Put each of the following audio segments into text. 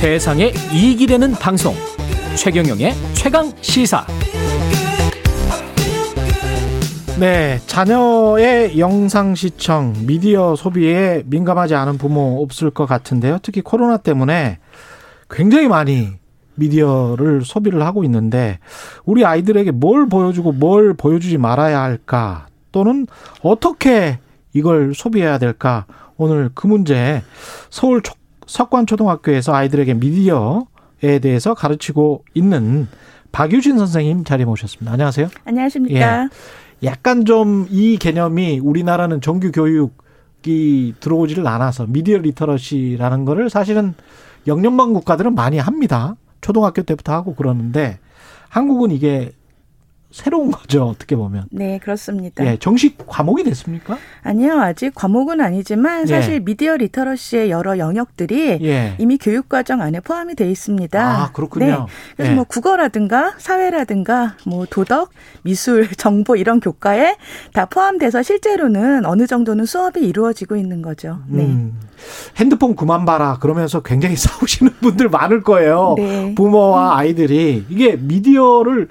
세상에 이익이 되는 방송. 최경영의 최강 시사. 네, 자녀의 영상 시청, 미디어 소비에 민감하지 않은 부모 없을 것 같은데요. 특히 코로나 때문에 굉장히 많이 미디어를 소비를 하고 있는데 우리 아이들에게 뭘 보여주고 뭘 보여주지 말아야 할까? 또는 어떻게 이걸 소비해야 될까? 오늘 그 문제 서울 석관초등학교에서 아이들에게 미디어에 대해서 가르치고 있는 박유진 선생님 자리에 모셨습니다. 안녕하세요. 안녕하십니까. 예. 약간 좀 이 개념이 우리나라는 정규 교육이 들어오지를 않아서 미디어 literacy라는 거를 사실은 영연방 국가들은 많이 합니다. 초등학교 때부터 하고 그러는데 한국은 이게 새로운 거죠 어떻게 보면. 네 그렇습니다. 예, 정식 과목이 됐습니까? 아니요 아직 과목은 아니지만 예. 사실 예. 미디어 리터러시의 여러 영역들이 예. 이미 교육 과정 안에 포함이 돼 있습니다. 아 그렇군요. 네. 그래서 예. 뭐 국어라든가 사회라든가 뭐 도덕, 미술, 정보 이런 교과에 다 포함돼서 실제로는 어느 정도는 수업이 이루어지고 있는 거죠. 네. 음. 핸드폰 그만 봐라 그러면서 굉장히 싸우시는 분들 많을 거예요. 네. 부모와 아이들이 이게 미디어를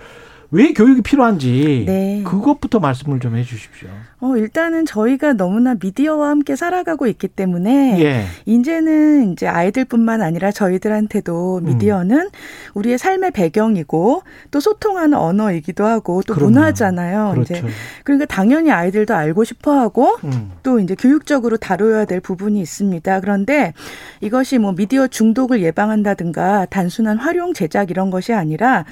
왜 교육이 필요한지 네. 그것부터 말씀을 좀 해주십시오. 어, 일단은 저희가 너무나 미디어와 함께 살아가고 있기 때문에 예. 이제는 이제 아이들뿐만 아니라 저희들한테도 음. 미디어는 음. 우리의 삶의 배경이고 또 소통하는 언어이기도 하고 또 그럼요. 문화잖아요. 그렇죠. 이제 그러니까 당연히 아이들도 알고 싶어하고 음. 또 이제 교육적으로 다뤄야 될 부분이 있습니다. 그런데 이것이 뭐 미디어 중독을 예방한다든가 단순한 활용 제작 이런 것이 아니라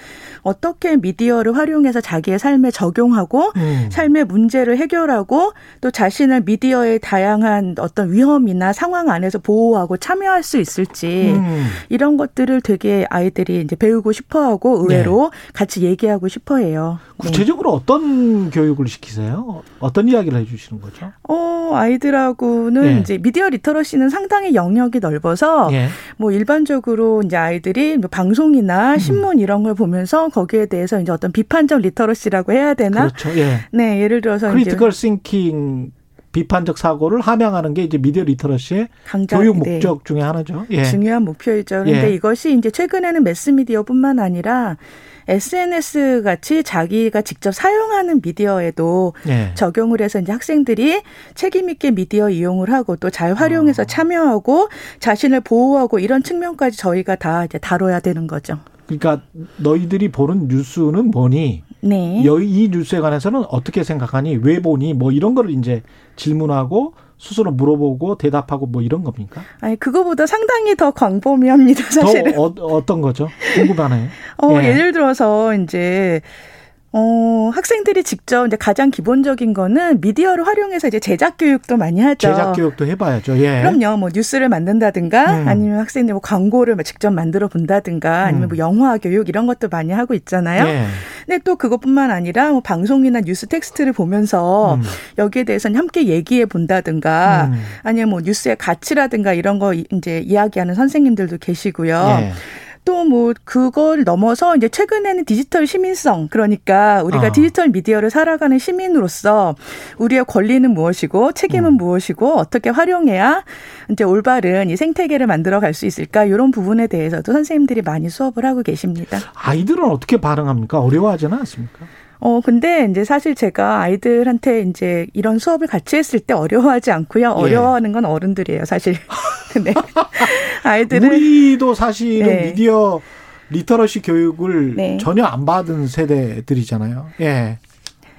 어떻게 미디어를 활용해서 자기의 삶에 적용하고 음. 삶의 문제를 해결하고 하고 또 자신을 미디어의 다양한 어떤 위험이나 상황 안에서 보호하고 참여할 수 있을지 음. 이런 것들을 되게 아이들이 이제 배우고 싶어하고 의외로 네. 같이 얘기하고 싶어해요. 구체적으로 네. 어떤 교육을 시키세요? 어떤 이야기를 해주시는 거죠? 어 아이들하고는 네. 이제 미디어 리터러시는 상당히 영역이 넓어서 네. 뭐 일반적으로 이제 아이들이 뭐 방송이나 음. 신문 이런 걸 보면서 거기에 대해서 이제 어떤 비판적 literacy라고 해야 되나? 그렇죠. 예. 네, 예를 들어서 critical thinking 비판적 사고를 함양하는 게 이제 미디어 literacy의 강좌, 교육 네. 목적 네. 중에 하나죠. 예. 중요한 목표이죠. 그런데 예. 이것이 이제 최근에는 매스 미디어뿐만 아니라 SNS 같이 자기가 직접 사용하는 미디어에도 예. 적용을 해서 이제 학생들이 책임 있게 미디어 이용을 하고 또 잘 활용해서 어. 참여하고 자신을 보호하고 이런 측면까지 저희가 다 이제 다뤄야 되는 거죠. 그러니까 너희들이 보는 뉴스는 뭐니? 네. 이 뉴스에 관해서는 어떻게 생각하니? 왜 보니? 뭐 이런 거를 이제 질문하고 스스로 물어보고 대답하고 뭐 이런 겁니까? 아니 그거보다 상당히 더 광범위합니다 사실은. 더 어, 떤 거죠? 궁금하네요. 어, 예. 예를 들어서 이제 어, 학생들이 직접 이제 가장 기본적인 거는 미디어를 활용해서 이제 제작 교육도 많이 하죠. 제작 교육도 해봐야죠. 예. 그럼요. 뭐 뉴스를 만든다든가 음. 아니면 학생들 뭐 광고를 직접 만들어 본다든가 아니면 음. 뭐 영화 교육 이런 것도 많이 하고 있잖아요. 예. 근데 또 그것뿐만 아니라 뭐 방송이나 뉴스 텍스트를 보면서 음. 여기에 대해서는 함께 얘기해 본다든가 음. 아니면 뭐 뉴스의 가치라든가 이런 거 이제 이야기하는 선생님들도 계시고요. 예. 또 뭐 그걸 넘어서 이제 최근에는 디지털 시민성 그러니까 우리가 아. 디지털 미디어를 살아가는 시민으로서 우리의 권리는 무엇이고 책임은 음. 무엇이고 어떻게 활용해야 이제 올바른 이 생태계를 만들어 갈 수 있을까 이런 부분에 대해서도 선생님들이 많이 수업을 하고 계십니다. 아이들은 어떻게 반응합니까? 어려워하지는 않습니까? 어, 근데 이제 사실 제가 아이들한테 이제 이런 수업을 같이 했을 때 어려워하지 않고요. 예. 어려워하는 건 어른들이에요, 사실. 네. 아이들은. 우리도 사실은 네. 미디어 literacy 교육을 네. 전혀 안 받은 세대들이잖아요. 예.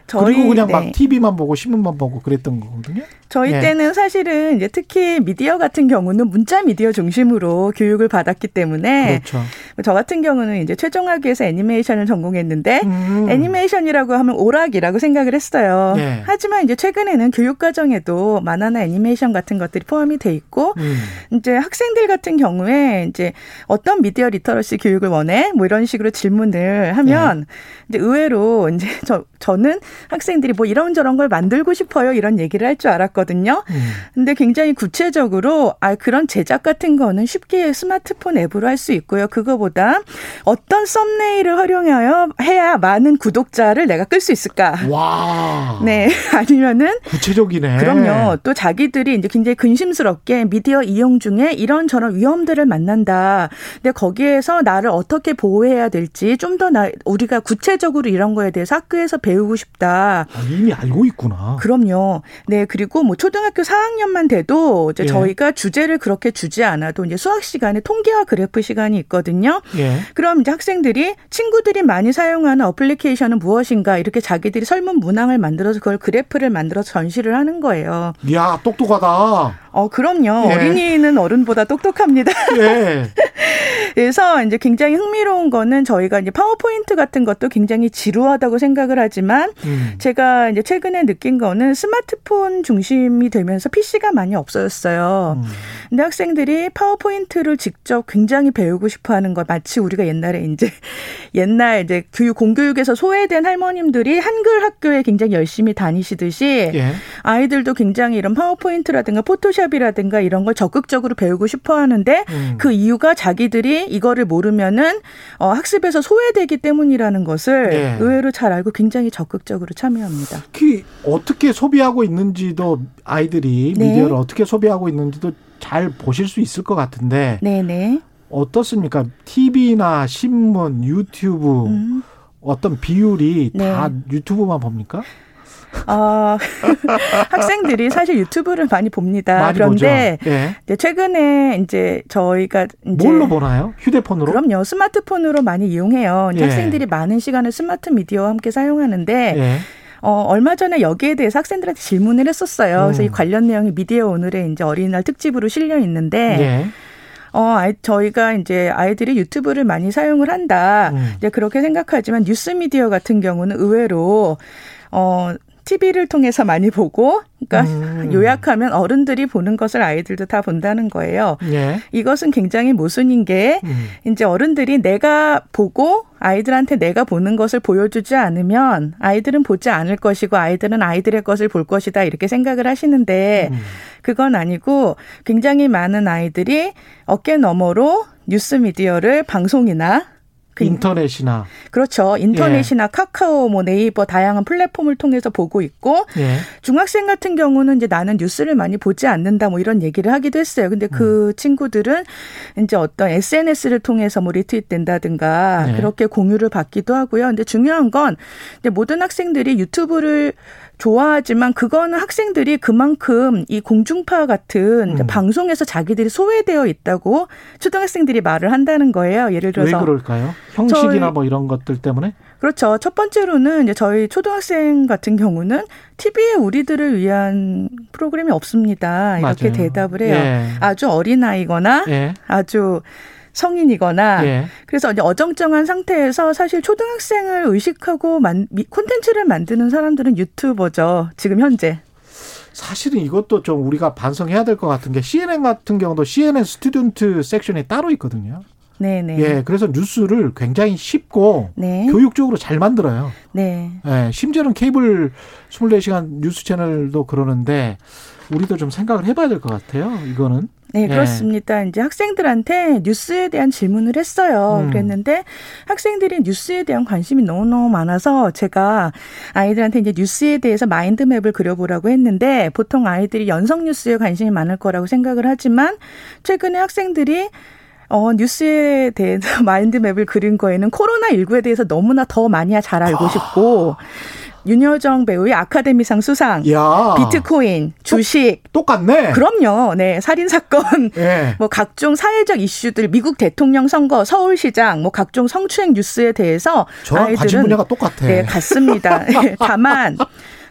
저희, 그리고 그냥 네. 막 TV만 보고 신문만 보고 그랬던 거거든요. 저희 예. 때는 사실은 이제 특히 미디어 같은 경우는 문자 미디어 중심으로 교육을 받았기 때문에 그렇죠. 저 같은 경우는 이제 최종학위에서 애니메이션을 전공했는데 음. 애니메이션이라고 하면 오락이라고 생각을 했어요. 예. 하지만 이제 최근에는 교육 과정에도 만화나 애니메이션 같은 것들이 포함이 돼 있고 음. 이제 학생들 같은 경우에 이제 어떤 미디어 literacy 교육을 원해? 뭐 이런 식으로 질문을 하면 예. 이제 의외로 이제 저 저는 학생들이 뭐 이런저런 걸 만들고 싶어요 이런 얘기를 할 줄 알았거든요. 음. 근데 굉장히 구체적으로 아 그런 제작 같은 거는 쉽게 스마트폰 앱으로 할 수 있고요. 그거보다 어떤 썸네일을 활용하여 해야 많은 구독자를 내가 끌 수 있을까? 와. 네. 아니면은 구체적이네. 그럼요. 또 자기들이 이제 굉장히 근심스럽게 미디어 이용 중에 이런저런 위험들을 만난다. 근데 거기에서 나를 어떻게 보호해야 될지 좀 더 나 우리가 구체적으로 이런 거에 대해서 학교에서 배우고 싶다. 아, 이미 알고 있구나. 그럼요. 네. 그리고 뭐 초등학교 4학년만 돼도 이제 예. 저희가 주제를 그렇게 주지 않아도 이제 수학 시간에 통계와 그래프 시간이 있거든요. 예. 그럼 이제 학생들이 친구들이 많이 사용하는 어플리케이션은 무엇인가 이렇게 자기들이 설문 문항을 만들어서 그걸 그래프를 만들어서 전시를 하는 거예요. 이야, 똑똑하다. 어, 그럼요. 예. 어린이는 어른보다 똑똑합니다. 예. 그래서 이제 굉장히 흥미로운 거는 저희가 이제 파워포인트 같은 것도 굉장히 지루하다고 생각을 하지만 음. 제가 이제 최근에 느낀 거는 스마트폰 중심이 되면서 PC가 많이 없어졌어요. 음. 근데 학생들이 파워포인트를 직접 굉장히 배우고 싶어 하는 거 마치 우리가 옛날에 이제 옛날 이제 교육 공교육에서 소외된 할머님들이 한글 학교에 굉장히 열심히 다니시듯이 예. 아이들도 굉장히 이런 파워포인트라든가 포토샵 이라든가 이런 걸 적극적으로 배우고 싶어 하는데 음. 그 이유가 자기들이 이거를 모르면은 어, 학습에서 소외되기 때문이라는 것을 예. 의외로 잘 알고 굉장히 적극적으로 참여합니다. 특히 어떻게 소비하고 있는지도 아이들이 네. 미디어를 어떻게 소비하고 있는지도 잘 보실 수 있을 것 같은데 네네. 어떻습니까? TV나 신문, 유튜브 음. 어떤 비율이 네. 다 유튜브만 봅니까? 어, 학생들이 사실 유튜브를 많이 봅니다. 많이 그런데 예. 최근에 이제 저희가 이제 뭘로 보나요? 휴대폰으로? 그럼요. 스마트폰으로 많이 이용해요. 예. 학생들이 많은 시간을 스마트 미디어와 함께 사용하는데 예. 어, 얼마 전에 여기에 대해서 학생들한테 질문을 했었어요. 음. 그래서 이 관련 내용이 미디어 오늘의 이제 어린이날 특집으로 실려 있는데 예. 어, 아이, 저희가 이제 아이들이 유튜브를 많이 사용을 한다. 음. 이제 그렇게 생각하지만 뉴스 미디어 같은 경우는 의외로 어, TV를 통해서 많이 보고, 그러니까 음. 요약하면 어른들이 보는 것을 아이들도 다 본다는 거예요. 예. 이것은 굉장히 모순인 게 음. 이제 어른들이 내가 보고 아이들한테 내가 보는 것을 보여주지 않으면 아이들은 보지 않을 것이고 아이들은 아이들의 것을 볼 것이다 이렇게 생각을 하시는데 음. 그건 아니고 굉장히 많은 아이들이 어깨 너머로 뉴스 미디어를 방송이나 그 인터넷이나 그렇죠. 인터넷이나 예. 카카오, 뭐 네이버 다양한 플랫폼을 통해서 보고 있고 예. 중학생 같은 경우는 이제 나는 뉴스를 많이 보지 않는다 뭐 이런 얘기를 하기도 했어요. 근데 그 음. 친구들은 이제 어떤 SNS를 통해서 뭐 리트윗된다든가 예. 그렇게 공유를 받기도 하고요. 근데 중요한 건 모든 학생들이 유튜브를 좋아하지만 그거는 학생들이 그만큼 이 공중파 같은 음. 방송에서 자기들이 소외되어 있다고 초등학생들이 말을 한다는 거예요. 예를 들어서 왜 그럴까요? 형식이나 저희, 뭐 이런 것들 때문에? 그렇죠. 첫 번째로는 이제 저희 초등학생 같은 경우는 TV에 우리들을 위한 프로그램이 없습니다. 이렇게 맞아요. 대답을 해요. 예. 아주 어린 아이거나 예. 아주 성인이거나 예. 그래서 이제 어정쩡한 상태에서 사실 초등학생을 의식하고 만, 콘텐츠를 만드는 사람들은 유튜버죠. 지금 현재. 사실은 이것도 좀 우리가 반성해야 될 것 같은 게 CNN 같은 경우도 CNN 스튜던트 섹션이 따로 있거든요. 네네. 예, 그래서 뉴스를 굉장히 쉽고 네. 교육적으로 잘 만들어요. 네. 예, 심지어는 케이블 24시간 뉴스 채널도 그러는데 우리도 좀 생각을 해봐야 될 것 같아요. 이거는. 네, 예. 그렇습니다. 예. 이제 학생들한테 뉴스에 대한 질문을 했어요. 음. 그랬는데 학생들이 뉴스에 대한 관심이 너무너무 많아서 제가 아이들한테 이제 뉴스에 대해서 마인드맵을 그려보라고 했는데 보통 아이들이 연성 뉴스에 관심이 많을 거라고 생각을 하지만 최근에 학생들이 어, 뉴스에 대해서 마인드맵을 그린 거에는 코로나19에 대해서 너무나 더 많이 잘 알고 싶고 윤여정 배우의 아카데미상 수상, 야. 비트코인, 주식 똑, 같네 그럼요. 네, 살인 사건, 네. 뭐 각종 사회적 이슈들, 미국 대통령 선거, 서울시장, 뭐 각종 성추행 뉴스에 대해서 아이들은 분야가 똑같아. 네, 같습니다. 다만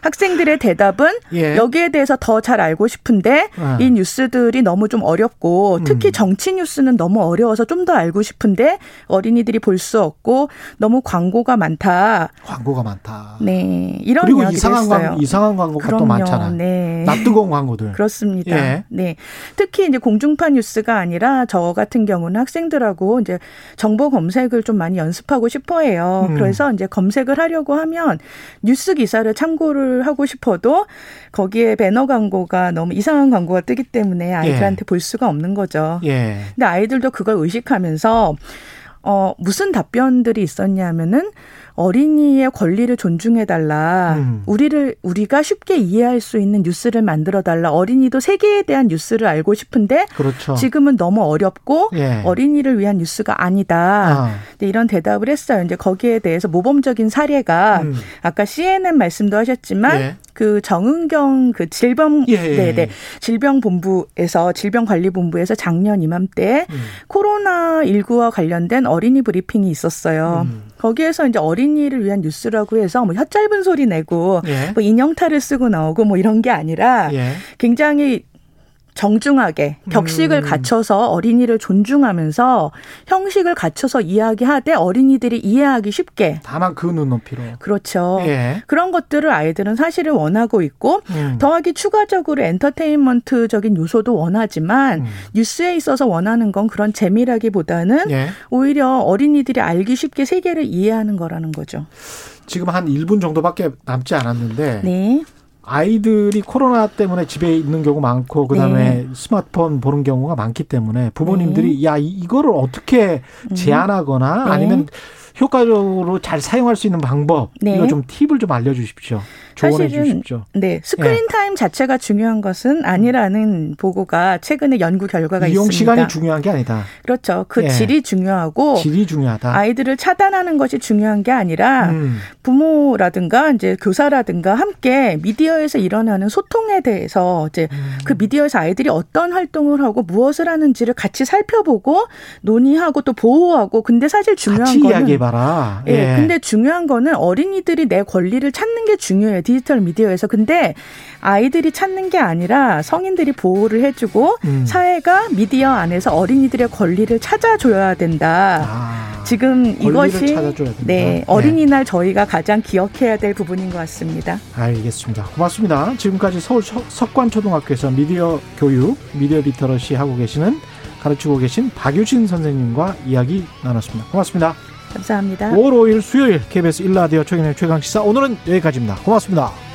학생들의 대답은 예. 여기에 대해서 더 잘 알고 싶은데 예. 이 뉴스들이 너무 좀 어렵고 특히 음. 정치 뉴스는 너무 어려워서 좀 더 알고 싶은데 어린이들이 볼 수 없고 너무 광고가 많다. 광고가 많다. 네, 이런 그리고 이상한 광고, 이상한 광고가 또 많잖아요. 네. 낯뜨거운 광고들. 그렇습니다. 예. 네, 특히 이제 공중파 뉴스가 아니라 저 같은 경우는 학생들하고 이제 정보 검색을 좀 많이 연습하고 싶어 해요. 음. 그래서 이제 검색을 하려고 하면 뉴스 기사를 참고를 하고 싶어도 거기에 배너 광고가 너무 이상한 광고가 뜨기 때문에 아이들한테 예. 볼 수가 없는 거죠. 예. 근데 아이들도 그걸 의식하면서 어 무슨 답변들이 있었냐면은 어린이의 권리를 존중해 달라. 음. 우리를 우리가 쉽게 이해할 수 있는 뉴스를 만들어 달라. 어린이도 세계에 대한 뉴스를 알고 싶은데 그렇죠. 지금은 너무 어렵고 예. 어린이를 위한 뉴스가 아니다. 아. 이런 대답을 했어요. 이제 거기에 대해서 모범적인 사례가 음. 아까 CNN 말씀도 하셨지만 예. 그 정은경 그 질병 예. 네네 네. 질병본부에서 질병관리본부에서 작년 이맘때 음. 코로나 19와 관련된 어린이 브리핑이 있었어요. 음. 거기에서 이제 어린이를 위한 뉴스라고 해서 뭐 혀 짧은 소리 내고 예. 뭐 인형탈을 쓰고 나오고 뭐 이런 게 아니라 예. 굉장히 정중하게 격식을 음. 갖춰서 어린이를 존중하면서 형식을 갖춰서 이야기하되 어린이들이 이해하기 쉽게 다만 그 눈높이로 그렇죠. 예. 그런 것들을 아이들은 사실을 원하고 있고 음. 더하기 추가적으로 엔터테인먼트적인 요소도 원하지만 음. 뉴스에 있어서 원하는 건 그런 재미라기보다는 예. 오히려 어린이들이 알기 쉽게 세계를 이해하는 거라는 거죠. 지금 한 1분 정도밖에 남지 않았는데 네. 아이들이 코로나 때문에 집에 있는 경우 많고 그다음에 네. 스마트폰 보는 경우가 많기 때문에 부모님들이 네. 야 이거를 어떻게 음. 제한하거나 네. 아니면 효과적으로 잘 사용할 수 있는 방법 네. 이거 좀 팁을 좀 알려주십시오. 조언해 주십시오. 네, 스크린 예. 타임 자체가 중요한 것은 아니라는 보고가 최근에 연구 결과가 이용 있습니다. 시간이 중요한 게 아니다. 그렇죠. 그 예. 질이 중요하고 질이 중요하다. 아이들을 차단하는 것이 중요한 게 아니라 음. 부모라든가 이제 교사라든가 함께 미디어 에서 일어나는 소통에 대해서 이제 음. 그 미디어에서 아이들이 어떤 활동을 하고 무엇을 하는지를 같이 살펴보고 논의하고 또 보호하고 근데 사실 중요한 거는 이야기해봐라. 예. 예. 근데 중요한 거는 어린이들이 내 권리를 찾는 게 중요해요. 디지털 미디어에서 근데 아이들이 찾는 게 아니라 성인들이 보호를 해주고 음. 사회가 미디어 안에서 어린이들의 권리를 찾아줘야 된다. 아, 지금 이것이 네 어린이날 네. 저희가 가장 기억해야 될 부분인 것 같습니다. 알겠습니다. 고맙습니다. 지금까지 서울 석관초등학교에서 미디어 교육, 미디어 literacy 하고 계시는 가르치고 계신 박유진 선생님과 이야기 나눴습니다. 고맙습니다. 감사합니다. 5월 5일 수요일 KBS 1라디오 최경의 최강시사 오늘은 여기까지입니다. 고맙습니다.